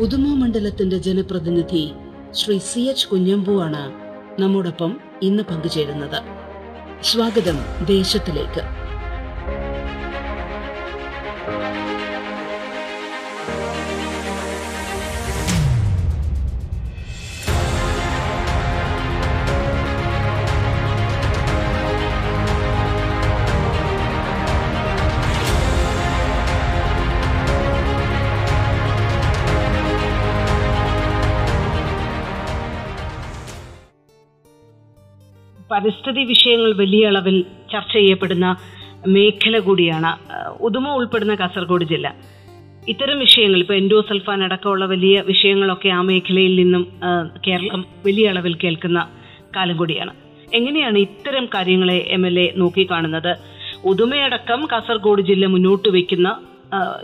ഉദുമ മണ്ഡലത്തിന്റെ ജനപ്രതിനിധി Shri C H Kunhambu ആണ് നമ്മോടൊപ്പം ഇന്ന് പങ്കുചേരുന്നത്. സ്വാഗതം ദേശത്തിലേക്ക്. പരിസ്ഥിതി വിഷയങ്ങൾ വലിയ അളവിൽ ചർച്ച ചെയ്യപ്പെടുന്ന മേഖല കൂടിയാണ് ഉദുമ ഉൾപ്പെടുന്ന കാസർഗോഡ് ജില്ല. ഇത്തരം വിഷയങ്ങൾ ഇപ്പോൾ എൻഡോസൾഫാൻ അടക്കമുള്ള വലിയ വിഷയങ്ങളൊക്കെ ആ മേഖലയിൽ നിന്നും കേരളം വലിയ അളവിൽ കേൾക്കുന്ന കാലം കൂടിയാണ്. എങ്ങനെയാണ് ഇത്തരം കാര്യങ്ങളെ എം എൽ എ നോക്കിക്കാണുന്നത്? ഉദുമയടക്കം കാസർഗോഡ് ജില്ല മുന്നോട്ട് വയ്ക്കുന്ന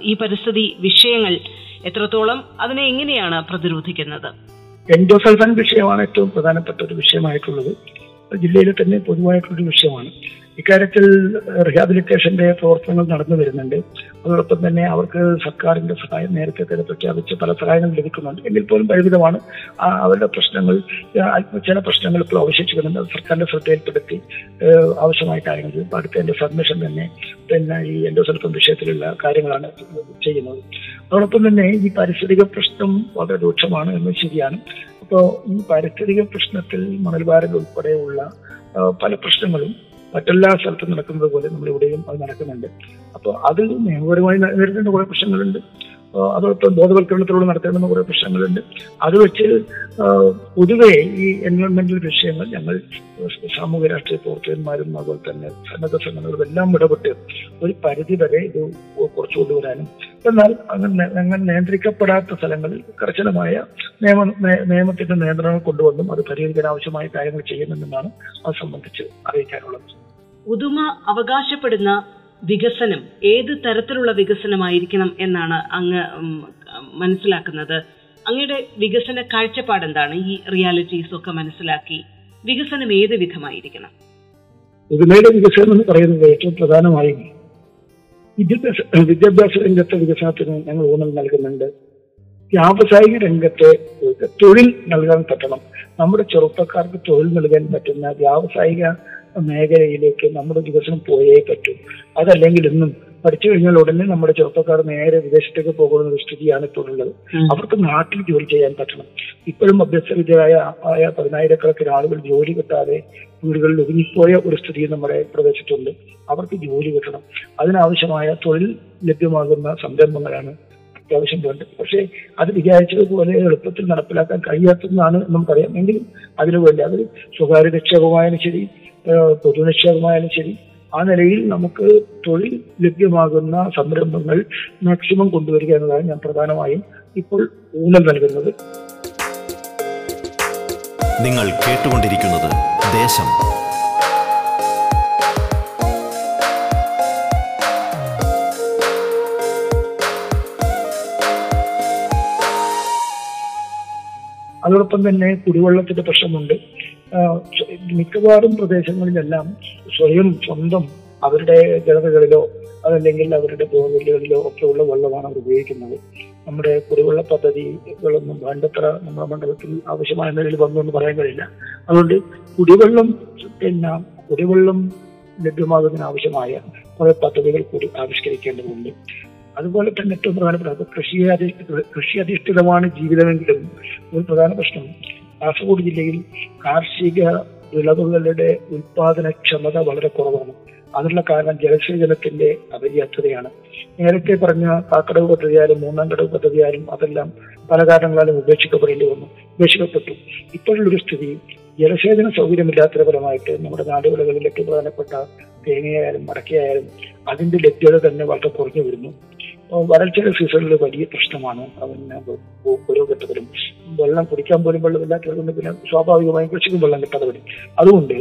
ഈ പരിസ്ഥിതി വിഷയങ്ങൾ എത്രത്തോളം അതിനെ എങ്ങനെയാണ് പ്രതിരോധിക്കുന്നത്? എൻഡോസൾഫാൻ വിഷയമാണ് ഏറ്റവും പ്രധാനപ്പെട്ട ഒരു വിഷയമായിട്ടുള്ളത്. ജില്ലയിലെ തന്നെ പൊതുവായിട്ടുള്ളൊരു വിഷയമാണ്. ഇക്കാര്യത്തിൽ റിഹാബിലിറ്റേഷന്റെ പ്രവർത്തനങ്ങൾ നടന്നു വരുന്നുണ്ട്. അതോടൊപ്പം തന്നെ അവർക്ക് സർക്കാരിന്റെ സഹായം നേരത്തെ തന്നെ പ്രഖ്യാപിച്ച് പല സഹായങ്ങൾ ലഭിക്കുന്നുണ്ട്. എങ്കിൽ പോലും പരിമിതമാണ് അവരുടെ പ്രശ്നങ്ങൾ ചില പ്രശ്നങ്ങൾ ഇപ്പോൾ അവശേഷിക്കുന്നുണ്ട്. സർക്കാരിന്റെ ശ്രദ്ധയിൽപ്പെടുത്തി ആവശ്യമായ കാര്യങ്ങൾ അടുത്ത എന്റെ സബ്മിഷൻ തന്നെ പിന്നെ ഈ എൻഡോസൾഫൻ വിഷയത്തിലുള്ള കാര്യങ്ങളാണ് ചെയ്യുന്നത്. അതോടൊപ്പം തന്നെ ഈ പാരിസ്ഥിതിക പ്രശ്നം വളരെ രൂക്ഷമാണ് എന്ന് ശരിയാണ്. അപ്പോൾ ഈ പാരിസ്ഥിതിക പ്രശ്നത്തിൽ മണൽവാരൽ ഉൾപ്പെടെയുള്ള പല പ്രശ്നങ്ങളും മറ്റെല്ലാ സ്ഥലത്തും നടക്കുന്നത് പോലെ നമ്മളിവിടെയും അത് നടക്കുന്നുണ്ട്. അപ്പോൾ അത് നിയമപരമായി നേരിടേണ്ട കുറെ പ്രശ്നങ്ങളുണ്ട്. അതോടൊപ്പം ബോധവൽക്കരണത്തിലൂടെ നടത്തേണ്ടുന്ന കുറേ പ്രശ്നങ്ങളുണ്ട്. അത് വെച്ച് പൊതുവെ ഈ എൻവയോൺമെന്റൽ വിഷയങ്ങൾ ഞങ്ങൾ സാമൂഹ്യ രാഷ്ട്രീയ പ്രവർത്തകന്മാരും അതുപോലെ തന്നെ സന്നദ്ധ സംഘടനകളും എല്ലാം ഇടപെട്ട് ഒരു പരിധി വരെ ഇത് കുറച്ചു കൊണ്ടുവരാനും എന്നാൽ അങ്ങനെ നിയന്ത്രിക്കപ്പെടാത്ത സ്ഥലങ്ങളിൽ കർശനമായ നിയമ നയ- നിയമത്തിന്റെ നിയന്ത്രണങ്ങൾ കൊണ്ടുവന്നും അത് പരിഹരിക്കാൻ ആവശ്യമായ കാര്യങ്ങൾ ചെയ്യുന്നുണ്ടെന്നാണ് അത് സംബന്ധിച്ച് അറിയിക്കാനുള്ളത്. പുതുമ അവകാശപ്പെടുന്ന വികസനം ഏത് തരത്തിലുള്ള വികസനമായിരിക്കണം എന്നാണ് അങ്ങ് മനസ്സിലാക്കുന്നത്. അങ്ങയുടെ വികസന കാഴ്ചപ്പാട് എന്താണ് ഈ റിയാലിറ്റീസ് ഒക്കെ മനസ്സിലാക്കി വികസനം ഏത് വിധമായിരിക്കണം? പുതുമയുടെ വികസനം എന്ന് പറയുന്നത് ഏറ്റവും പ്രധാനമായും വിദ്യാഭ്യാസ വിദ്യാഭ്യാസ രംഗത്തെ വികസനത്തിന് ഞങ്ങൾ ഊന്നൽ നൽകുന്നുണ്ട്. വ്യാവസായിക രംഗത്തെ തൊഴിൽ നൽകാൻ പറ്റണം. നമ്മുടെ ചെറുപ്പക്കാർക്ക് തൊഴിൽ നൽകാൻ പറ്റുന്ന വ്യാവസായിക മേഖലയിലേക്ക് നമ്മുടെ വികസനം പോയേ പറ്റൂ. അതല്ലെങ്കിൽ ഇന്നും പഠിച്ചു കഴിഞ്ഞാൽ ഉടനെ നമ്മുടെ ചെറുപ്പക്കാർ നേരെ വിദേശത്തേക്ക് പോകുന്ന ഒരു സ്ഥിതിയാണ് ഇപ്പോൾ ഉള്ളത്. അവർക്ക് നാട്ടിൽ ജോലി ചെയ്യാൻ പറ്റണം. ഇപ്പോഴും അഭ്യസ്തവിദ്യരായ ആയ പതിനായിരക്കണക്കിന് ആളുകൾ ജോലി കിട്ടാതെ വീടുകളിൽ ഒതുങ്ങിപ്പോയ ഒരു സ്ഥിതി നമ്മുടെ പ്രദേശത്തുണ്ട്. അവർക്ക് ജോലി കിട്ടണം. അതിനാവശ്യമായ തൊഴിൽ ലഭ്യമാകുന്ന സംരംഭങ്ങളാണ് അത്യാവശ്യം വേണ്ടത് പക്ഷേ അത് വിചാരിച്ചതുപോലെ എളുപ്പത്തിൽ നടപ്പിലാക്കാൻ കഴിയാത്തതെന്നാണ് നമുക്കറിയാം. എങ്കിലും അതിനുവേണ്ടി അത് സ്വകാര്യ നിക്ഷേപമായാലും ശരി പൊതു നിക്ഷേപമായാലും ശരി ആ നിലയിൽ നമുക്ക് തൊഴിൽ ലഭ്യമാകുന്ന സംരംഭങ്ങൾ മാക്സിമം കൊണ്ടുവരിക എന്നതാണ് ഞാൻ പ്രധാനമായും ഇപ്പോൾ ഊന്നൽ നൽകുന്നത്. നിങ്ങൾ കേട്ടുകൊണ്ടിരിക്കുന്നത് ദേശം അതോടൊപ്പം തന്നെ കുടിവെള്ളത്തിന്റെ പ്രശ്നമുണ്ട്. മിക്കവാറും പ്രദേശങ്ങളിലെല്ലാം സ്വയം സ്വന്തം അവരുടെ ജനതകളിലോ അതല്ലെങ്കിൽ അവരുടെ ബോർവെല്ലുകളിലോ ഒക്കെ ഉള്ള വെള്ളമാണ് അവർ ഉപയോഗിക്കുന്നത്. നമ്മുടെ കുടിവെള്ള പദ്ധതികളൊന്നും വേണ്ടത്ര നമ്മുടെ മണ്ഡലത്തിൽ ആവശ്യമായ നിലയിൽ വന്നു എന്ന് പറയാൻ കഴിയില്ല. അതുകൊണ്ട് കുടിവെള്ളം പിന്നെ കുടിവെള്ളം ലഭ്യമാകുന്നതിന് ആവശ്യമായ കുറെ പദ്ധതികൾ കൂടി ആവിഷ്കരിക്കേണ്ടതുണ്ട്. അതുപോലെ തന്നെ ഏറ്റവും പ്രധാനപ്പെട്ട കൃഷി അധിഷ്ഠിത കൃഷി അധിഷ്ഠിതമാണ് ജീവിതമെങ്കിലും ഒരു പ്രധാന പ്രശ്നം. കാസർഗോഡ് ജില്ലയിൽ കാർഷിക വിളവുകളുടെ ഉൽപാദനക്ഷമത വളരെ കുറവാണ്. അതിനുള്ള കാരണം ജലസേചനത്തിന്റെ അപര്യാപ്തതയാണ്. നേരത്തെ പറഞ്ഞ കാക്കടവ് പദ്ധതിയായാലും മൂന്നാം കടവ് പദ്ധതിയായാലും അതെല്ലാം പല കാരണങ്ങളാലും ഉപേക്ഷിക്കപ്പെടേണ്ടി വന്നു ഉപേക്ഷിക്കപ്പെട്ടു. ഇപ്പോഴുള്ളൊരു സ്ഥിതി ജലസേചന സൗകര്യമില്ലാത്തതിന്റെ ഫലമായിട്ട് നമ്മുടെ നാടുകളിലേക്ക് പ്രധാനപ്പെട്ട തേങ്ങയായാലും മടക്കയായാലും അതിന്റെ ലഭ്യത തന്നെ വളരെ കുറഞ്ഞു വരുന്നു. വരൾച്ചയുടെ സീസണിൽ വലിയ പ്രശ്നമാണ്. അവന് ഓരോ ഘട്ടത്തിലും വെള്ളം കുടിക്കാൻ പോലും വെള്ളമില്ലാത്തതുകൊണ്ട് പിന്നെ സ്വാഭാവികമായും കൃഷിക്കും വെള്ളം കിട്ടാതെ വരും. അതുകൊണ്ട്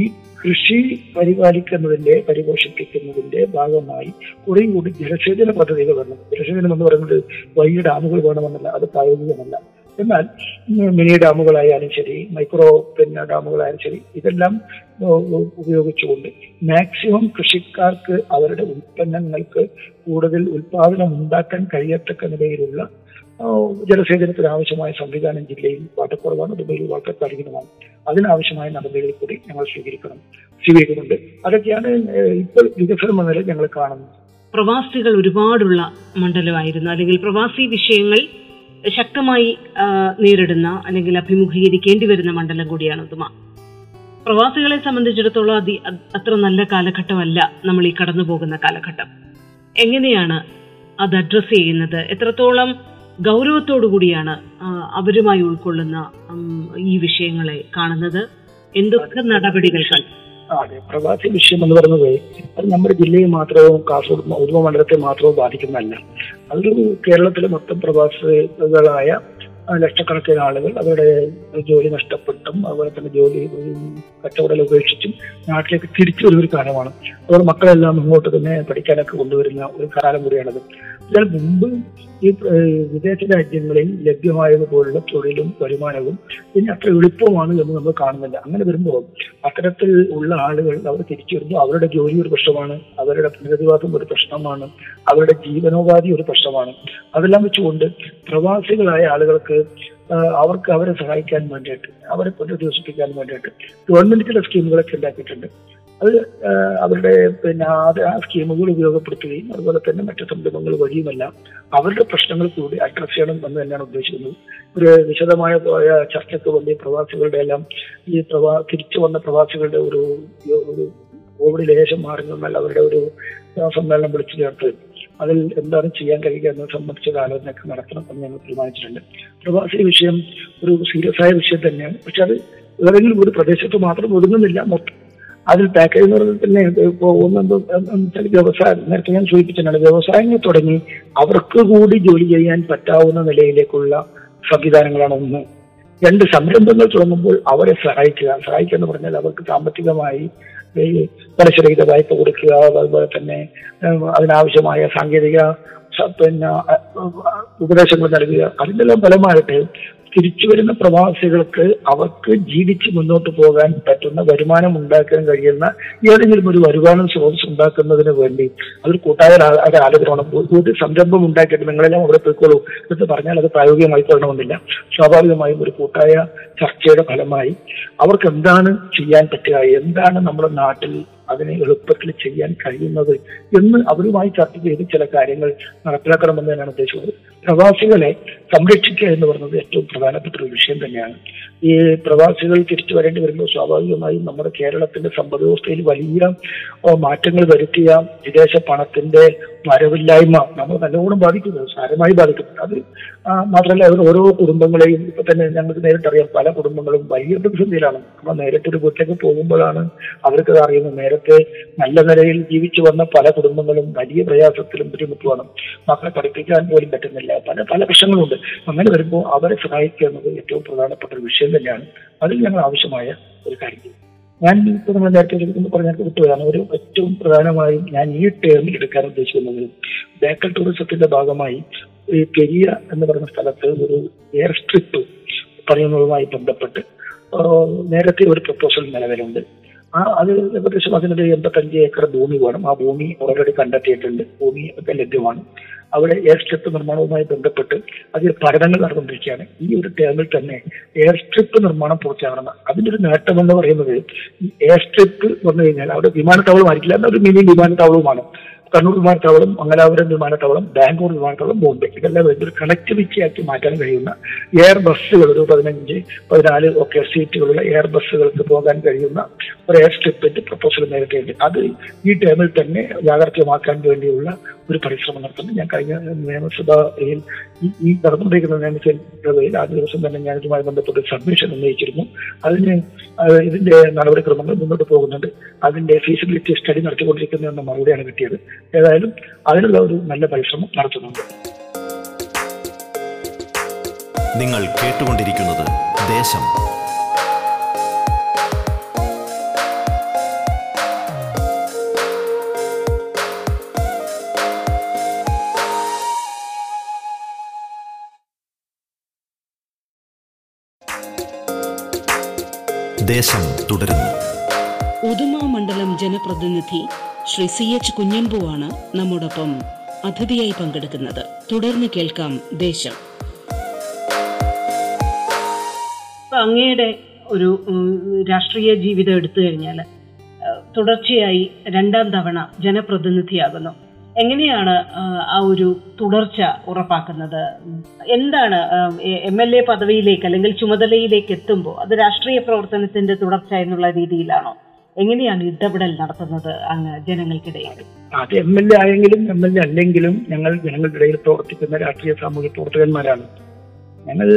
ഈ കൃഷി പരിപാലിക്കുന്നതിന്റെ പരിപോഷിപ്പിക്കുന്നതിന്റെ ഭാഗമായി കുറേ കൂടി ജലസേചന പദ്ധതികൾ വരണം. ജലസേചനം എന്ന് പറയുന്നത് വലിയ ഡാമുകൾ വേണമെന്നല്ല അത് പ്രായോഗികമല്ല എന്നാൽ മിനി ഡാമുകളായാലും ശരി മൈക്രോ പിന്നെ ഡാമുകളായാലും ശരി ഇതെല്ലാം ഉപയോഗിച്ചുകൊണ്ട് മാക്സിമം കൃഷിക്കാർക്ക് അവരുടെ ഉൽപ്പന്നങ്ങൾക്ക് കൂടുതൽ ഉൽപാദനം ഉണ്ടാക്കാൻ കഴിയത്തക്ക നിലയിലുള്ള ജലസേചനത്തിന് ആവശ്യമായ സംവിധാനം ജില്ലയിൽ വാട്ടക്കുറവാണ് അതുപോലെ വളരെ കഠിനമാണ് അതിനാവശ്യമായ നടപടികൾ കൂടി ഞങ്ങൾ സ്വീകരിക്കണം സ്വീകരിക്കുന്നുണ്ട്. അതൊക്കെയാണ് ഇപ്പോൾ വികസനം എന്ന നിലയിൽ ഞങ്ങൾ കാണുന്നത്. പ്രവാസികൾ ഒരുപാടുള്ള മണ്ഡലമായിരുന്നു. അല്ലെങ്കിൽ പ്രവാസി വിഷയങ്ങൾ ശക്തമായി നേരിടുന്ന അല്ലെങ്കിൽ അഭിമുഖീകരിക്കേണ്ടി വരുന്ന മണ്ഡലം കൂടിയാണ് ഉദുമ. പ്രവാസികളെ സംബന്ധിച്ചിടത്തോളം അതി അത്ര നല്ല കാലഘട്ടമല്ല നമ്മൾ ഈ കടന്നു പോകുന്ന കാലഘട്ടം. എങ്ങനെയാണ് അത് അഡ്രസ് ചെയ്യുന്നത്? എത്രത്തോളം ഗൗരവത്തോടു കൂടിയാണ് അവരുമായി ഉൾക്കൊള്ളുന്ന ഈ വിഷയങ്ങളെ കാണുന്നത്? എന്തൊക്കെ നടപടികൾ? അതെ. പ്രവാസി വിഷയം എന്ന് പറയുന്നത് അത് നമ്മുടെ ജില്ലയെ മാത്രവും കാസർഗോഡ് ഉദുമ മണ്ഡലത്തെ മാത്രവും ബാധിക്കുന്നതല്ല. അതൊരു കേരളത്തിലെ മൊത്തം പ്രവാസികളായ ലക്ഷക്കണക്കിന് ആളുകൾ അവരുടെ ജോലി നഷ്ടപ്പെട്ടും അതുപോലെ തന്നെ ജോലി കച്ചവടം ഉപേക്ഷിച്ചും നാട്ടിലേക്ക് തിരിച്ചു വരുന്ന ഒരു കാലമാണ്. അവർ മക്കളെല്ലാം ഇങ്ങോട്ട് തന്നെ പഠിക്കാനൊക്കെ കൊണ്ടുവരുന്ന ഒരു കാലം കൂടിയാണത്. എന്നാൽ മുമ്പ് ഈ വിദേശ രാജ്യങ്ങളിൽ ലഭ്യമായതുപോലുള്ള തൊഴിലും വരുമാനവും ഇനി അത്ര എളുപ്പമാണ് എന്ന് നമ്മൾ കാണുന്നില്ല. അങ്ങനെ വരുമ്പോൾ അത്തരത്തിൽ ഉള്ള ആളുകൾ അവർ തിരിച്ചു വരുമ്പോൾ അവരുടെ ജോലി ഒരു പ്രശ്നമാണ് അവരുടെ പുനരധിവാസം ഒരു പ്രശ്നമാണ് അവരുടെ ജീവനോപാധി ഒരു പ്രശ്നമാണ്. അതെല്ലാം വെച്ചുകൊണ്ട് പ്രവാസികളായ ആളുകൾക്ക് അവർക്ക് അവരെ സഹായിക്കാൻ വേണ്ടിയിട്ട് അവരെ പുനരധിവസിപ്പിക്കാൻ വേണ്ടിയിട്ട് ഗവൺമെന്റ് ചില സ്കീമുകളൊക്കെ ഉണ്ടാക്കിയിട്ടുണ്ട്. അത് അവരുടെ പിന്നെ ആ സ്കീമുകൾ ഉപയോഗപ്പെടുത്തുകയും അതുപോലെ തന്നെ മറ്റു സംരംഭങ്ങൾ വഴിയുമെല്ലാം അവരുടെ പ്രശ്നങ്ങൾ കൂടി അഡ്രസ് ചെയ്യണം എന്ന് തന്നെയാണ് ഉദ്ദേശിക്കുന്നത്. ഒരു വിശദമായ ചർച്ചയ്ക്ക് വേണ്ടി പ്രവാസികളുടെ എല്ലാം ഈ പ്രവാ തിരിച്ചു വന്ന പ്രവാസികളുടെ ഒരു കോവിഡ് ലേശം മാറി അവരുടെ ഒരു സമ്മേളനം വിളിച്ചു ചേർത്ത് അതിൽ എന്താണ് ചെയ്യാൻ കഴിയുക എന്നത് സംബന്ധിച്ച ആലോചനയൊക്കെ നടത്തണം എന്ന് ഞങ്ങൾ തീരുമാനിച്ചിട്ടുണ്ട്. പ്രവാസി വിഷയം ഒരു സീരിയസ് ആയ വിഷയം തന്നെയാണ്. പക്ഷെ അത് ഏതെങ്കിലും ഒരു പ്രദേശത്ത് മാത്രം ഒതുങ്ങുന്നില്ല. മൊത്തം അതിൽ പാക്കേജ് എന്ന് പറഞ്ഞാൽ തന്നെ വെച്ചാൽ വ്യവസായം നേരത്തെ ഞാൻ സൂചിപ്പിച്ചിട്ടുണ്ട് വ്യവസായങ്ങൾ തുടങ്ങി അവർക്ക് കൂടി ജോലി ചെയ്യാൻ പറ്റാവുന്ന നിലയിലേക്കുള്ള സംവിധാനങ്ങളാണ് ഒന്ന്. രണ്ട് സംരംഭങ്ങൾ തുടങ്ങുമ്പോൾ അവരെ സഹായിക്കുക. സഹായിക്കുക എന്ന് പറഞ്ഞാൽ അവർക്ക് സാമ്പത്തികമായി പരിശ്രഹിത വായ്പ കൊടുക്കുക അതുപോലെ തന്നെ അതിനാവശ്യമായ സാങ്കേതിക പിന്നെ ഉപദേശങ്ങൾ നൽകുക. അതിന്റെല്ലാം ഫലമായിട്ട് തിരിച്ചു വരുന്ന പ്രവാസികൾക്ക് അവർക്ക് ജീവിച്ച് മുന്നോട്ട് പോകാൻ പറ്റുന്ന വരുമാനം ഉണ്ടാക്കാൻ കഴിയുന്ന ഏതെങ്കിലും ഒരു വരുമാനം സ്രോതസ് ഉണ്ടാക്കുന്നതിന് വേണ്ടി അതൊരു കൂട്ടായ ഒരു ആലോചനമാണ് ഒരു സംരംഭം ഉണ്ടാക്കിയിട്ട് നിങ്ങളെല്ലാം അവിടെ പോയിക്കോളൂ എന്ന് പറഞ്ഞാൽ അത് പ്രായോഗികമായി കൊള്ളണമെന്നില്ല. സ്വാഭാവികമായും ഒരു കൂട്ടായ ചർച്ചയുടെ ഫലമായി അവർക്ക് എന്താണ് ചെയ്യാൻ പറ്റുക? എന്താണ് നമ്മുടെ നാട്ടിൽ അതിനെ എളുപ്പത്തിൽ ചെയ്യാൻ കഴിയുന്നത് എന്ന് അവരുമായി ചർച്ച ചെയ്ത് ചില കാര്യങ്ങൾ നടപ്പിലാക്കണമെന്ന് തന്നെയാണ് ഉദ്ദേശിക്കുന്നത്. പ്രവാസികളെ സംരക്ഷിക്കുക എന്ന് പറയുന്നത് ഏറ്റവും പ്രധാനപ്പെട്ട ഒരു വിഷയം തന്നെയാണ്. ഈ പ്രവാസികൾ തിരിച്ചു വരേണ്ടി വരുമ്പോൾ സ്വാഭാവികമായും നമ്മുടെ കേരളത്തിന്റെ സമ്പദ് വ്യവസ്ഥയിൽ വലിയ മാറ്റങ്ങൾ വരുത്തിയ വിദേശ പണത്തിന്റെ വരവില്ലായ്മ. നമ്മൾ നല്ലോണം ബാധിക്കുന്നത് സാരമായി ബാധിക്കുന്നുണ്ട്. അത് മാത്രമല്ല അവർ ഓരോ കുടുംബങ്ങളെയും ഇപ്പൊ തന്നെ ഞങ്ങൾക്ക് നേരിട്ടറിയാം പല കുടുംബങ്ങളും വലിയ പ്രതിസന്ധിയിലാണ്. നമ്മൾ നേരിട്ട് ഒരു വീട്ടിലേക്ക് പോകുമ്പോഴാണ് അവർക്ക് അറിയുന്നത്. നേരത്തെ നല്ല നിലയിൽ ജീവിച്ചു വന്ന പല കുടുംബങ്ങളും വലിയ പ്രയാസത്തിലും ബുദ്ധിമുട്ടുമാണ് മക്കളെ പഠിപ്പിക്കാൻ പോലും പറ്റുന്നില്ല. പല പല പ്രശ്നങ്ങളുണ്ട്. അങ്ങനെ വരുമ്പോൾ അവരെ സഹായിക്കുക എന്നത് ഏറ്റവും പ്രധാനപ്പെട്ട ഒരു വിഷയം തന്നെയാണ്. അതിൽ ഞങ്ങൾ ആവശ്യമായ ഒരു കാര്യം ഞാൻ ഇപ്പൊ നമ്മൾ നേരത്തെ പറഞ്ഞ വിട്ടുപോയാണ് ഒരു ഏറ്റവും പ്രധാനമായും ഞാൻ ഈ ടേമിൽ എടുക്കാൻ ഉദ്ദേശിക്കുന്നത് ബേക്കൽ ടൂറിസത്തിന്റെ ഭാഗമായി ഈ പെരിയ എന്ന് പറയുന്ന സ്ഥലത്ത് ഒരു എയർ സ്ട്രിപ്പ് പറയുന്നതുമായി ബന്ധപ്പെട്ട് നേരത്തെ ഒരു പ്രപ്പോസൽ നിലവിലുണ്ട്. ആ അത് ഏകദേശം അതിനൊരു എൺപത്തഞ്ച് ഏക്കർ ഭൂമി വേണം. ആ ഭൂമി ഓൾറെഡി കണ്ടെത്തിയിട്ടുണ്ട്. ഭൂമി ഒക്കെ ലഭ്യമാണ്. അവിടെ എയർ സ്ട്രിപ്പ് നിർമ്മാണവുമായി ബന്ധപ്പെട്ട് അതിൽ പഠനങ്ങൾ നടന്നുകൊണ്ടിരിക്കുകയാണ്. ഈ ഒരു ടേമിൽ തന്നെ എയർ സ്ട്രിപ്പ് നിർമ്മാണം പൂർത്തിയാകണം. അതിന്റെ ഒരു നേട്ടം എന്ന് പറയുന്നത് എയർ സ്ട്രിപ്പ് വന്നു കഴിഞ്ഞാൽ അവിടെ വിമാനത്താവളം ആയിരിക്കില്ല. എന്നാൽ ഒരു മിനി വിമാനത്താവളവുമാണ്. കണ്ണൂർ വിമാനത്താവളം മംഗലാപുരം വിമാനത്താവളം ബാംഗ്ലൂർ വിമാനത്താവളം ബോംബെ. ഇതെല്ലാം ഒരു കണക്ടിവിറ്റി ആക്കി മാറ്റാൻ കഴിയുന്ന എയർ ബസ്സുകൾ ഒരു പതിനഞ്ച് പതിനാല് ഒക്കെ സീറ്റുകളുള്ള എയർ ബസ്സുകൾക്ക് പോകാൻ കഴിയുന്ന ഒരു എയർ സ്ട്രിപ്പിന്റെ പ്രപ്പോസൽ നേരത്തെയുണ്ട് അത് ഈ ടേമിൽ തന്നെ യാഥാർത്ഥ്യമാക്കാൻ വേണ്ടിയുള്ള ഒരു പരിശ്രമം നടത്തുന്നു. ഞാൻ കഴിഞ്ഞ നിയമസഭയിൽ ഈ നടന്നുകൊണ്ടിരിക്കുന്ന നിയമസഭയിൽ ആ ദിവസം തന്നെ ഞാൻ ഇതുമായി ബന്ധപ്പെട്ട് സബ്മിഷൻ ഉന്നയിച്ചിരുന്നു. അതിന് ഇതിന്റെ നടപടിക്രമങ്ങൾ മുന്നോട്ട് പോകുന്നുണ്ട്. അതിന്റെ ഫീസിബിലിറ്റി സ്റ്റഡി നടത്തിക്കൊണ്ടിരിക്കുന്നു എന്ന മറുപടിയാണ് കിട്ടിയത്. ഏതായാലും അതിനുള്ള ഒരു നല്ല പരിശ്രമം നടത്തുന്നുണ്ട്. നിങ്ങൾ കേട്ടുകൊണ്ടിരിക്കുന്നത് ദേശം. ദേശം തുടരുന്നു. ഉദുമ മണ്ഡലം ജനപ്രതിനിധി ശ്രീ സി എച്ച് കുഞ്ഞമ്പുവാണ് നമ്മോടൊപ്പം അതിഥിയായി പങ്കെടുക്കുന്നത്. തുടർന്ന് കേൾക്കാം ദേശം. അങ്ങയുടെ ഒരു രാഷ്ട്രീയ ജീവിതം എടുത്തു കഴിഞ്ഞാൽ തുടർച്ചയായി രണ്ടാം തവണ ജനപ്രതിനിധിയാകുന്നു. എങ്ങനെയാണ് ആ ഒരു തുടർച്ച ഉറപ്പാക്കുന്നത്? എന്താണ് എം എൽ എ പദവിയിലേക്ക് അല്ലെങ്കിൽ ചുമതലയിലേക്ക് എത്തുമ്പോൾ അത് രാഷ്ട്രീയ പ്രവർത്തനത്തിന്റെ തുടർച്ച എന്നുള്ള രീതിയിലാണോ? എങ്ങനെയാണ് ഇടപെടൽ നടത്തുന്നത് അങ്ങ് ജനങ്ങൾക്കിടയിൽ? അത് എം എൽ എ ആയെങ്കിലും എം എൽ എ അല്ലെങ്കിലും ഞങ്ങൾ ജനങ്ങളുടെ ഇടയിൽ പ്രവർത്തിക്കുന്ന രാഷ്ട്രീയ സാമൂഹ്യ പ്രവർത്തകന്മാരാണ്. ഞങ്ങൾ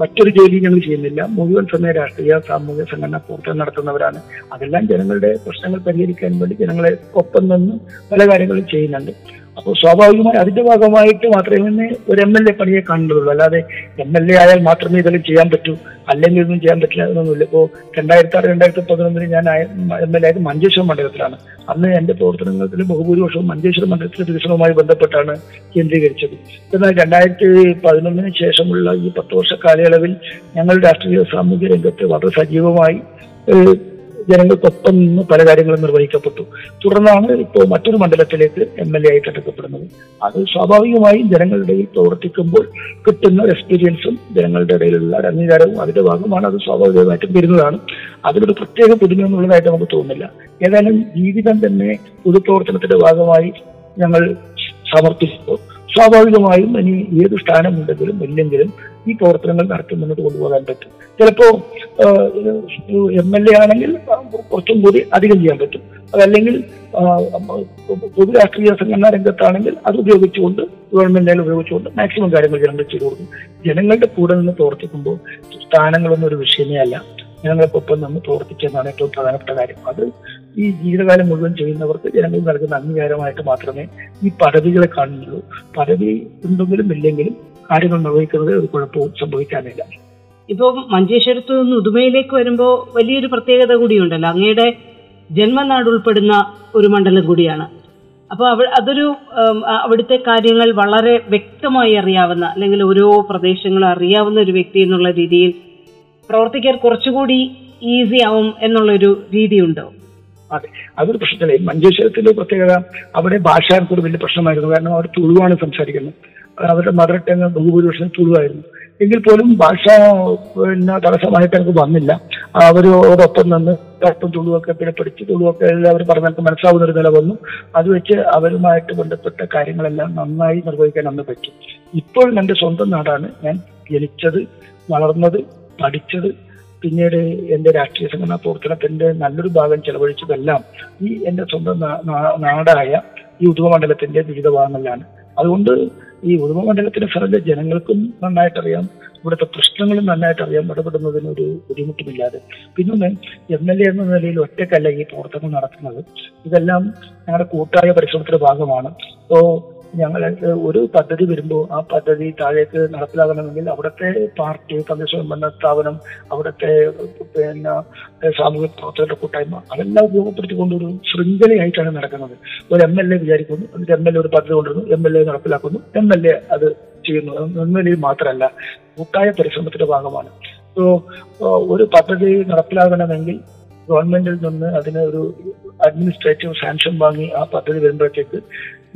മറ്റൊരു ജോലി ഞങ്ങൾ ചെയ്യുന്നില്ല. മുഴുവൻ സമയം രാഷ്ട്രീയ സാമൂഹ്യ സംഘടന പ്രവർത്തനം നടത്തുന്നവരാണ്. അതെല്ലാം ജനങ്ങളുടെ പ്രശ്നങ്ങൾ പരിഹരിക്കാൻ വേണ്ടി ജനങ്ങളെ ഒപ്പം നിന്ന് പല കാര്യങ്ങളും ചെയ്യുന്നുണ്ട്. അപ്പോൾ സ്വാഭാവികമായി അതിന്റെ ഭാഗമായിട്ട് മാത്രമേ ഒരു എം എൽ എ പണിയെ കാണുന്നുള്ളൂ. അല്ലാതെ എം എൽ എ ആയാൽ മാത്രമേ ഇതെല്ലാം ചെയ്യാൻ പറ്റൂ. അല്ലെങ്കിൽ ഇതൊന്നും ചെയ്യാൻ പറ്റില്ല എന്നൊന്നുമില്ല. ഇപ്പോൾ രണ്ടായിരത്തി ആറ് രണ്ടായിരത്തി പതിനൊന്നിന് ഞാൻ എം എൽ എ ആയത് മഞ്ചേശ്വരം മണ്ഡലത്തിലാണ്. അന്ന് എന്റെ പ്രവർത്തനങ്ങളിൽ ബഹുഭൂരിപക്ഷവും മഞ്ചേശ്വരം മണ്ഡലത്തിലെ വികസനവുമായി ബന്ധപ്പെട്ടാണ് കേന്ദ്രീകരിച്ചത്. എന്നാൽ രണ്ടായിരത്തി പതിനൊന്നിന് ശേഷമുള്ള ഈ പത്ത് വർഷ കാലയളവിൽ ഞങ്ങൾ രാഷ്ട്രീയ സാമൂഹ്യ രംഗത്ത് വളരെ സജീവമായി ജനങ്ങൾക്കൊപ്പം നിന്ന് പല കാര്യങ്ങളും നിർവഹിക്കപ്പെട്ടു. തുടർന്നാണ് ഇപ്പോൾ മറ്റൊരു മണ്ഡലത്തിലേക്ക് എം എൽ എ ആയിട്ട് എടുക്കപ്പെടുന്നത്. അത് സ്വാഭാവികമായും ജനങ്ങളുടെ ഇടയിൽ പ്രവർത്തിക്കുമ്പോൾ കിട്ടുന്ന എക്സ്പീരിയൻസും ജനങ്ങളുടെ ഇടയിലുള്ള അംഗീകാരവും അതിന്റെ ഭാഗമാണ്. അത് സ്വാഭാവികമായിട്ടും വരുന്നതാണ്. അതിലൊരു പ്രത്യേക പുതുമ എന്നുള്ളതായിട്ട് നമുക്ക് തോന്നുന്നില്ല. ഏതായാലും ജീവിതം തന്നെ പൊതുപ്രവർത്തനത്തിന്റെ ഭാഗമായി ഞങ്ങൾ സമർപ്പിച്ചപ്പോൾ സ്വാഭാവികമായും ഇനി ഏത് സ്ഥാനമുണ്ടെങ്കിലും ഇല്ലെങ്കിലും ഈ പ്രവർത്തനങ്ങൾ നടത്തി മുന്നോട്ട് കൊണ്ടുപോകാൻ പറ്റും. ചിലപ്പോ എം എൽ എ ആണെങ്കിൽ കുറച്ചും കൂടി അധികം ചെയ്യാൻ പറ്റും. അതല്ലെങ്കിൽ പൊതു രാഷ്ട്രീയ സംഘടനാ രംഗത്താണെങ്കിൽ അത് ഉപയോഗിച്ചുകൊണ്ട് ഗവൺമെന്റിനെ ഉപയോഗിച്ചുകൊണ്ട് മാക്സിമം കാര്യങ്ങൾ ജനങ്ങൾ ചെയ്തു കൊടുക്കും. ജനങ്ങളുടെ കൂടെ നിന്ന് പ്രവർത്തിക്കുമ്പോൾ സ്ഥാനങ്ങളൊന്നും ഒരു വിഷയമേ അല്ല. ജനങ്ങൾക്കൊപ്പം നമ്മൾ പ്രവർത്തിക്കുന്നതാണ് ഏറ്റവും പ്രധാനപ്പെട്ട കാര്യം. അത് ഈ ജീവിതകാലം മുഴുവൻ ചെയ്യുന്നവർക്ക് ജനങ്ങൾ നൽകുന്ന അംഗീകാരമായിട്ട് മാത്രമേ ഈ പദവികളെ കാണുന്നുള്ളൂ. പദവി ഉണ്ടെങ്കിലും ഇല്ലെങ്കിലും കാര്യങ്ങൾ നിർവഹിക്കുന്നത് ഒരു കുഴപ്പവും സംഭവിക്കാനില്ല. ഇപ്പോൾ മഞ്ചേശ്വരത്ത് നിന്ന് ഉദുമയിലേക്ക് വരുമ്പോൾ വലിയൊരു പ്രത്യേകത കൂടിയുണ്ടല്ലോ. അങ്ങയുടെ ജന്മനാട് ഉൾപ്പെടുന്ന ഒരു മണ്ഡലം കൂടിയാണ്. അപ്പോൾ അവ അതൊരു അവിടുത്തെ കാര്യങ്ങൾ വളരെ വ്യക്തമായി അറിയാവുന്ന അല്ലെങ്കിൽ ഓരോ പ്രദേശങ്ങളും അറിയാവുന്ന ഒരു വ്യക്തി എന്നുള്ള രീതിയിൽ പ്രവർത്തിക്കാൻ കുറച്ചുകൂടി ഈസി ആവും എന്നുള്ളൊരു രീതിയുണ്ടോ? അതെ. അതൊരു പ്രശ്നത്തിലേ മഞ്ചേശ്വരത്തിന്റെ പ്രത്യേകത അവിടെ ഭാഷ വലിയ പ്രശ്നമായിരുന്നു. കാരണം അവർ തുളുവാണ് സംസാരിക്കുന്നത്. അവരുടെ മദർ ടങ് ബഹുഭൂരിപക്ഷം തുളുവായിരുന്നു എങ്കിൽ പോലും ഭാഷ പിന്നെ തടസ്സമായിട്ട് എനിക്ക് വന്നില്ല. അവരോടൊപ്പം നിന്ന് ഒപ്പം തുളുവൊക്കെ പിന്നെ പഠിച്ച് തുളുവൊക്കെ എല്ലാവരും എനിക്ക് മനസ്സിലാവുന്ന ഒരു നില വന്നു. അത് വെച്ച് അവരുമായിട്ട് ബന്ധപ്പെട്ട കാര്യങ്ങളെല്ലാം നന്നായി നിർവഹിക്കാൻ അന്ന് പറ്റി. ഇപ്പോൾ എന്റെ സ്വന്തം നാടാണ്. ഞാൻ ജനിച്ചത് വളർന്നത് പഠിച്ചത് പിന്നീട് എന്റെ രാഷ്ട്രീയ സംഘടനാ പ്രവർത്തനത്തിന്റെ നല്ലൊരു ഭാഗം ചെലവഴിച്ചതെല്ലാം ഈ എന്റെ സ്വന്തം നാടായ ഈ ഉദുമമണ്ഡലത്തിന്റെ വിവിധ ഭാഗങ്ങളിലാണ്. അതുകൊണ്ട് ഈ ഉദുമമണ്ഡലത്തിലെ സ്ഥലത്തെ ജനങ്ങൾക്കും നന്നായിട്ടറിയാം. ഇവിടുത്തെ പ്രശ്നങ്ങളും നന്നായിട്ട് അറിയാം ഇടപെടുന്നതിന് ഒരു ബുദ്ധിമുട്ടുമില്ലാതെ. പിന്നൊന്ന് എം എൽ എ എന്ന നിലയിൽ ഒറ്റക്കല്ല ഈ പ്രവർത്തനം നടത്തുന്നത്. ഇതെല്ലാം ഞങ്ങളുടെ കൂട്ടായ പരിശ്രമത്തിന്റെ ഭാഗമാണ്. ഇപ്പോ ഞങ്ങൾ ഒരു പദ്ധതി വരുമ്പോൾ ആ പദ്ധതി താഴേക്ക് നടപ്പിലാകണമെങ്കിൽ അവിടുത്തെ പാർട്ടി തദ്ദേശ സ്ഥാപനം അവിടുത്തെ പിന്നെ സാമൂഹ്യ പ്രവർത്തകരുടെ കൂട്ടായ്മ അതെല്ലാം ഉപയോഗപ്പെടുത്തിക്കൊണ്ട് ഒരു ശൃംഖലയായിട്ടാണ് നടക്കുന്നത്. ഒരു എം എൽ എ വിചാരിക്കുന്നു എന്നിട്ട് എം എൽ എ ഒരു പദ്ധതി കൊണ്ടുവരുന്നു എം എൽ എ നടപ്പിലാക്കുന്നു എം എൽ എ അത് ചെയ്യുന്നു. എം എൽ എ മാത്രമല്ല കൂട്ടായ പരിശ്രമത്തിന്റെ ഭാഗമാണ്. സോ ഒരു പദ്ധതി നടപ്പിലാകണമെങ്കിൽ ഗവൺമെന്റിൽ നിന്ന് അതിന് ഒരു അഡ്മിനിസ്ട്രേറ്റീവ് സാങ്ഷൻ വാങ്ങി ആ പദ്ധതി വരുമ്പോഴത്തേക്ക്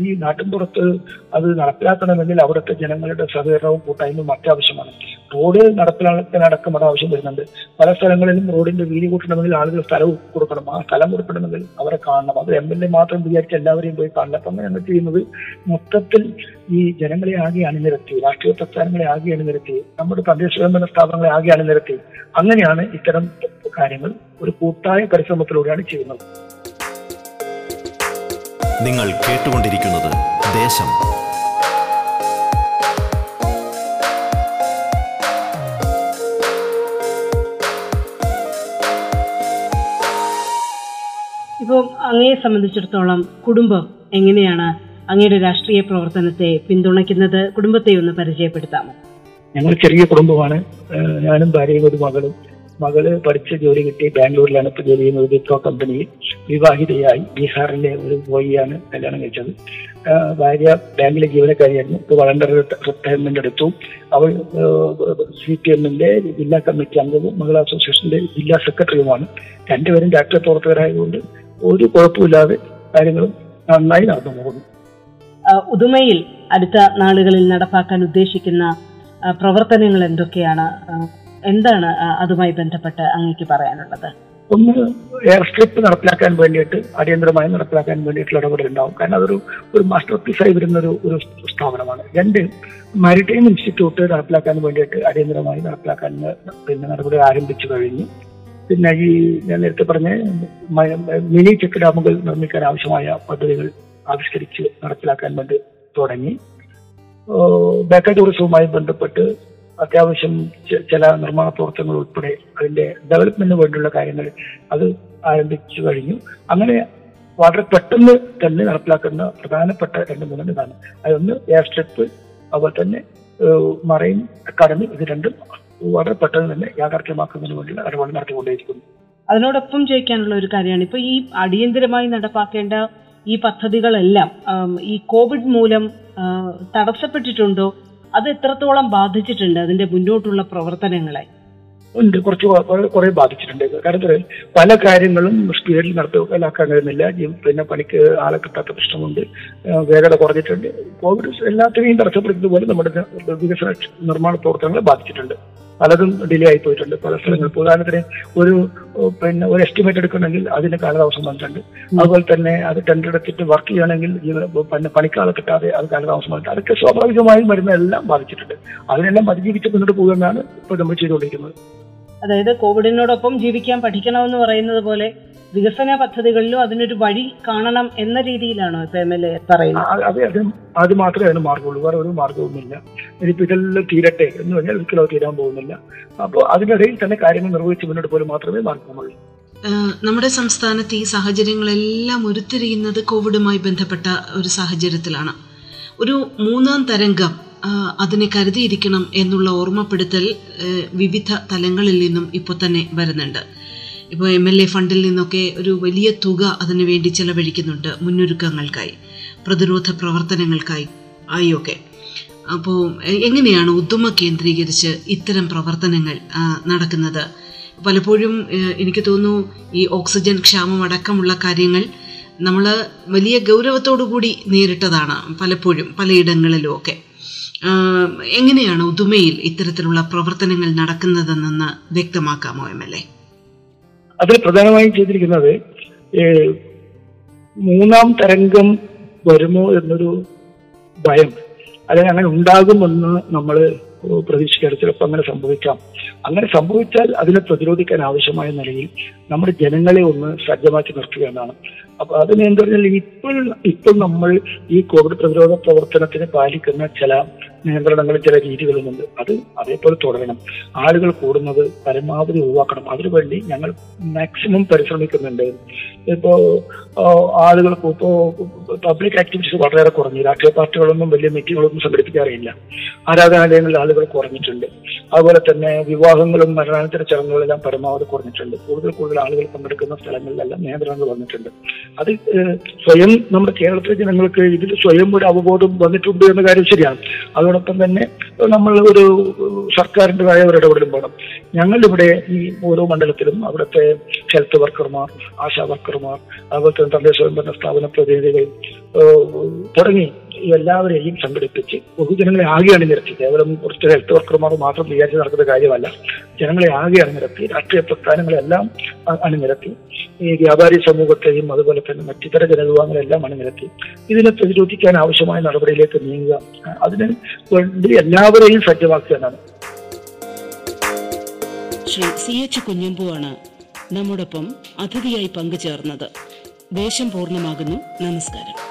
ഈ നാട്ടിൻപുറത്ത് അത് നടപ്പിലാക്കണമെങ്കിൽ അവിടുത്തെ ജനങ്ങളുടെ സഹകരണവും കൂട്ടായ്മയും അത്യാവശ്യമാണ്. റോഡ് നടപ്പിലാക്കാനടക്കം അത് ആവശ്യം വരുന്നുണ്ട്. പല സ്ഥലങ്ങളിലും റോഡിന്റെ വീതി കൂട്ടണമെങ്കിൽ ആളുകൾ സ്ഥലം കൊടുക്കണം. ആ സ്ഥലം കൊടുക്കണമെങ്കിൽ അവരെ കാണണം. അത് എം എൽ എ മാത്രം വിചാരിച്ച് എല്ലാവരെയും പോയി കാണില്ല അപ്പം അങ്ങനെ ചെയ്യുന്നത് മൊത്തത്തിൽ ഈ ജനങ്ങളെ ആകെ അണിനിരത്തി. രാഷ്ട്രീയ പ്രസ്ഥാനങ്ങളെ ആകെ അണിനിരത്തി. നമ്മുടെ തദ്ദേശ സ്വയംഭരണ സ്ഥാപനങ്ങളെ ആകെ അണിനിരത്തി. അങ്ങനെയാണ് ഇത്തരം കാര്യങ്ങൾ ഒരു കൂട്ടായ പരിശ്രമത്തിലൂടെയാണ് ചെയ്യുന്നത്. നിങ്ങൾ കേട്ടുകൊണ്ടിരിക്കുന്നത് ദേശം. ഇപ്പം അങ്ങയെ സംബന്ധിച്ചിടത്തോളം കുടുംബം എങ്ങനെയാണ് അങ്ങയുടെ രാഷ്ട്രീയ പ്രവർത്തനത്തെ പിന്തുണയ്ക്കുന്നത്? കുടുംബത്തെ ഒന്ന് പരിചയപ്പെടുത്താമോ? ഞങ്ങൾ ചെറിയ കുടുംബമാണ്. ഞാനും ഭാര്യയും ഒരു മകളും. മകൾ പഠിച്ച് ജോലി കിട്ടി. ബാംഗ്ലൂരിലാണ് ഇപ്പൊ ജോലി ചെയ്യുന്നത്. വിപ്രോ കമ്പനിയിൽ വിവാഹിതയായി. ബീഹാറിലെ ഒരു ബോയിയാണ് കല്യാണം കഴിച്ചത്. ഭാര്യ ബാങ്കിലെ ജീവനക്കാരിയായിരുന്നു. ഇപ്പൊ വളണ്ടർ റിട്ടയർമെന്റ് എടുത്തു. അവൾ സി പി എമ്മിന്റെ ജില്ലാ കമ്മിറ്റി അംഗവും മഹിളാ അസോസിയേഷന്റെ ജില്ലാ സെക്രട്ടറിയുമാണ്. രണ്ടുപേരും രാഷ്ട്രീയ പ്രവർത്തകരായതുകൊണ്ട് ഒരു കുഴപ്പമില്ലാതെ കാര്യങ്ങളും നന്നായി നടന്നു പോകുന്നു. ഉദുമയിൽ അടുത്ത നാളുകളിൽ നടപ്പാക്കാൻ ഉദ്ദേശിക്കുന്ന പ്രവർത്തനങ്ങൾ എന്തൊക്കെയാണ്? എന്താണ് അതുമായി ബന്ധപ്പെട്ട് അങ്ങേക്ക് പറയാനുള്ളത്? ഒന്ന് എയർ സ്ട്രിപ്പ് നടപ്പിലാക്കാൻ വേണ്ടിയിട്ട് അടിയന്തരമായി നടപ്പിലാക്കാൻ വേണ്ടിയിട്ടുള്ള ഇടപെടൽ ഉണ്ടാവും. കാരണം അതൊരു ഒരു മാസ്റ്റർ പീസായി വരുന്ന ഒരു ഒരു സ്ഥാപനമാണ്. രണ്ട് മാരിടൈം ഇൻസ്റ്റിറ്റ്യൂട്ട് നടപ്പിലാക്കാൻ വേണ്ടിയിട്ട് അടിയന്തരമായി നടപ്പിലാക്കാൻ പിന്നെ നടപടി ആരംഭിച്ചു കഴിഞ്ഞു. പിന്നെ ഈ ഞാൻ നേരത്തെ പറഞ്ഞ മിനി ചെക്ക് ഡാമുകൾ നിർമ്മിക്കാൻ ആവശ്യമായ പദ്ധതികൾ ആവിഷ്കരിച്ച് നടപ്പിലാക്കാൻ വേണ്ടി തുടങ്ങി. ബേക്കൽ ടൂറിസവുമായി ബന്ധപ്പെട്ട് അത്യാവശ്യം ചില നിർമ്മാണ പ്രവർത്തനങ്ങൾ ഉൾപ്പെടെ അതിന്റെ ഡെവലപ്മെന്റിന് വേണ്ടിയുള്ള കാര്യങ്ങൾ അത് ആരംഭിച്ചു കഴിഞ്ഞു. അങ്ങനെ വളരെ പെട്ടെന്ന് തന്നെ നടപ്പിലാക്കുന്ന പ്രധാനപ്പെട്ട രണ്ട് മൂന്ന് ഇതാണ്. അതൊന്ന് എയർ സ്ട്രിപ്പ് അതുപോലെ തന്നെ മറൈൻ അക്കാഡമി ഇത് രണ്ടും വളരെ പെട്ടെന്ന് തന്നെ യാഥാർത്ഥ്യമാക്കുന്നതിന് വേണ്ടിയുള്ള ഇടപാട് നടത്തിക്കൊണ്ടേയിരിക്കുന്നു. അതിനോടൊപ്പം ചോദിക്കാനുള്ള ഒരു കാര്യമാണ്. ഇപ്പൊ ഈ അടിയന്തരമായി നടപ്പാക്കേണ്ട ഈ പദ്ധതികളെല്ലാം ഈ കോവിഡ് മൂലം തടസ്സപ്പെട്ടിട്ടുണ്ടോ? അത് എത്രത്തോളം ബാധിച്ചിട്ടുണ്ട് അതിന്റെ മുന്നോട്ടുള്ള പ്രവർത്തനങ്ങളെ? ഉണ്ട്. കുറച്ച് കുറെ ബാധിച്ചിട്ടുണ്ട്. കാരണം പല കാര്യങ്ങളും സ്പീഡിൽ നടപ്പിലാക്കാൻ കഴിയുന്നില്ല. പിന്നെ പണിക്ക് ആളെ കിട്ടാത്ത പ്രശ്നമുണ്ട്. വേഗത കുറഞ്ഞിട്ടുണ്ട്. കോവിഡ് എല്ലാത്തിനെയും തടസ്സപ്പെടുത്തിയതുപോലെ നമ്മുടെ വികസന നിർമ്മാണ പ്രവർത്തനങ്ങളെ ബാധിച്ചിട്ടുണ്ട്. പലതും ഡിലേ ആയി പോയിട്ടുണ്ട്. പല സ്ഥലങ്ങളിൽ ഉദാഹരണത്തിന് ഒരു പിന്നെ ഒരു എസ്റ്റിമേറ്റ് എടുക്കണമെങ്കിൽ അതിന് കാലതാമസം വന്നിട്ടുണ്ട്. അതുപോലെ തന്നെ അത് ടെൻഡർ എടുത്തിട്ട് വർക്ക് ചെയ്യണമെങ്കിൽ പിന്നെ പണിക്കാളെ കിട്ടാതെ അത് കാലതാമസം വന്നിട്ടുണ്ട്. അതൊക്കെ സ്വാഭാവികമായും വരുന്ന എല്ലാം ബാധിച്ചിട്ടുണ്ട്. അതിനെല്ലാം അതിജീവിച്ച് മുന്നോട്ട് പോകുമെന്നാണ് ഇപ്പോൾ നമ്മൾ ചെയ്തുകൊണ്ടിരിക്കുന്നത്. അതായത് കോവിഡിനോടൊപ്പം ജീവിക്കാൻ പഠിക്കണമെന്ന് പറയുന്നത് പോലെ വികസന പദ്ധതികളിലും അതിനൊരു വഴി കാണണം എന്ന രീതിയിലാണോ ഇപ്പൊ എം എൽ എ പറയുന്നത്? അതെ അത് അത് മാത്രമേ അതിന് മാർഗമുള്ളൂ വേറെ ഒരു മാർഗവുമില്ല ഇനിയിപ്പോ ഇതെല്ലാം തീരട്ടെ എന്ന് പറഞ്ഞാൽ ഒരിക്കലും അത് തീരാൻ പോകുന്നില്ല. അപ്പോൾ അതിനിടയിൽ തന്നെ കാര്യങ്ങൾ നിർവഹിച്ച് മുന്നോട്ട് പോലും മാത്രമേ മാർഗമുള്ളൂ നമ്മുടെ സംസ്ഥാനത്ത് ഈ സാഹചര്യങ്ങളെല്ലാം ഉരുത്തിരിയുന്നത് കോവിഡുമായി ബന്ധപ്പെട്ട ഒരു സാഹചര്യത്തിലാണ്. ഒരു മൂന്നാം തരംഗം അതിനെ കരുതിയിരിക്കണം എന്നുള്ള ഓർമ്മപ്പെടുത്തൽ വിവിധ തലങ്ങളിൽ നിന്നും ഇപ്പോൾ തന്നെ വരുന്നുണ്ട്. ഇപ്പോൾ എം എൽ എ ഫണ്ടിൽ നിന്നൊക്കെ ഒരു വലിയ തുക അതിനു വേണ്ടി ചെലവഴിക്കുന്നുണ്ട് മുന്നൊരുക്കങ്ങൾക്കായി പ്രതിരോധ പ്രവർത്തനങ്ങൾക്കായി ആയൊക്കെ. അപ്പോൾ എങ്ങനെയാണ് ഉദ്യമ കേന്ദ്രീകരിച്ച് ഇത്തരം പ്രവർത്തനങ്ങൾ നടക്കുന്നത്? പലപ്പോഴും എനിക്ക് തോന്നുന്നു ഈ ഓക്സിജൻ ക്ഷാമം അടക്കമുള്ള കാര്യങ്ങൾ നമ്മൾ വലിയ ഗൗരവത്തോടു കൂടി നേരിട്ടതാണ് പലപ്പോഴും പലയിടങ്ങളിലും ഒക്കെ. എങ്ങനെയാണ് ഉദുമയിൽ ഇത്തരത്തിലുള്ള പ്രവർത്തനങ്ങൾ നടക്കുന്നതെന്നൊന്ന് വ്യക്തമാക്കാമോ എം എൽ എ അതിൽ പ്രധാനമായും ചെയ്തിരിക്കുന്നത് മൂന്നാം തരംഗം വരുമോ എന്നൊരു ഭയം. അല്ലെങ്കിൽ അങ്ങനെ ഉണ്ടാകുമെന്ന് നമ്മൾ പ്രതീക്ഷിക്കാറ് ചിലപ്പോൾ അങ്ങനെ സംഭവിക്കാം. അങ്ങനെ സംഭവിച്ചാൽ അതിനെ പ്രതിരോധിക്കാൻ ആവശ്യമായ നിലയിൽ നമ്മുടെ ജനങ്ങളെ ഒന്ന് സജ്ജമാക്കി നിർത്തുക എന്നാണ്. അപ്പൊ അതിന് എന്താ പറഞ്ഞാൽ ഇപ്പോൾ ഇപ്പോൾ നമ്മൾ ഈ കോവിഡ് പ്രതിരോധ പ്രവർത്തനത്തിന് പാലിക്കുന്ന ചില നിയന്ത്രണങ്ങളും ചില രീതികളുമുണ്ട്. അത് അതേപോലെ തുടരണം. ആളുകൾ കൂടുന്നത് പരമാവധി ഒഴിവാക്കണം. അതിനുവേണ്ടി ഞങ്ങൾ മാക്സിമം പരിശ്രമിക്കുന്നുണ്ട്. ഇപ്പോ ആളുകൾ ഇപ്പോ പബ്ലിക് ആക്ടിവിറ്റീസ് വളരെയേറെ കുറഞ്ഞു. രാഷ്ട്രീയ പാർട്ടികളൊന്നും വലിയ മീറ്റിങ്ങുകളൊന്നും സംഘടിപ്പിക്കാറില്ല. ആരാധനാലയങ്ങളിൽ ആളുകൾ കുറഞ്ഞിട്ടുണ്ട്. അതുപോലെ തന്നെ വിവാഹങ്ങളും മരണാനന്തര ചടങ്ങുകളെല്ലാം പരമാവധി കുറഞ്ഞിട്ടുണ്ട്. കൂടുതൽ കൂടുതൽ ആളുകൾ പങ്കെടുക്കുന്ന സ്ഥലങ്ങളിലെല്ലാം നിയന്ത്രണങ്ങൾ വന്നിട്ടുണ്ട്. അത് സ്വയം നമ്മുടെ കേരളത്തിലെ ജനങ്ങൾക്ക് ഇതിൽ സ്വയം ഒരു അവബോധം വന്നിട്ടുണ്ട് എന്ന കാര്യം ശരിയാണ്. അതോടൊപ്പം തന്നെ നമ്മൾ ഒരു സർക്കാരിന്റെതായ ഒരു ഇടപെടലും വേണം. ഞങ്ങളിവിടെ ഈ ഓരോ മണ്ഡലത്തിലും അവിടുത്തെ ഹെൽത്ത് വർക്കർമാർ ആശാ വർക്കർമാർ അതുപോലെ തന്നെ തദ്ദേശ സ്വയംഭരണ സ്ഥാപന പ്രതിനിധികൾ തുടങ്ങി എല്ലാവരെയും സംഘടിപ്പിച്ച് പൊതുജനങ്ങളെ ആകെ അണിനിരത്തി. കേവലം കുറച്ച് ഹെൽത്ത് വർക്കർമാർ മാത്രം വിചാരിച്ച് നടക്കുന്ന കാര്യമല്ല. ജനങ്ങളെ ആകെ അണിനിരത്തി രാഷ്ട്രീയ പ്രസ്ഥാനങ്ങളെല്ലാം അണിനിരത്തി. ഈ വ്യാപാരി സമൂഹത്തെയും അതുപോലെ തന്നെ മറ്റിതര ജനവിഭാഗങ്ങളെല്ലാം അണിനിരത്തി. ഇതിനെ പ്രതിരോധിക്കാൻ ആവശ്യമായ നടപടിയിലേക്ക് നീങ്ങുക അതിന് വേണ്ടി എല്ലാവരെയും സജ്ജമാക്കുക എന്നാണ്. ശ്രീ സി എച്ച് കുഞ്ഞമ്പുവാണ് നമ്മോടൊപ്പം അതിഥിയായി പങ്കുചേർന്നത്. ദേശം പൂർണമാകുന്നു. നമസ്കാരം.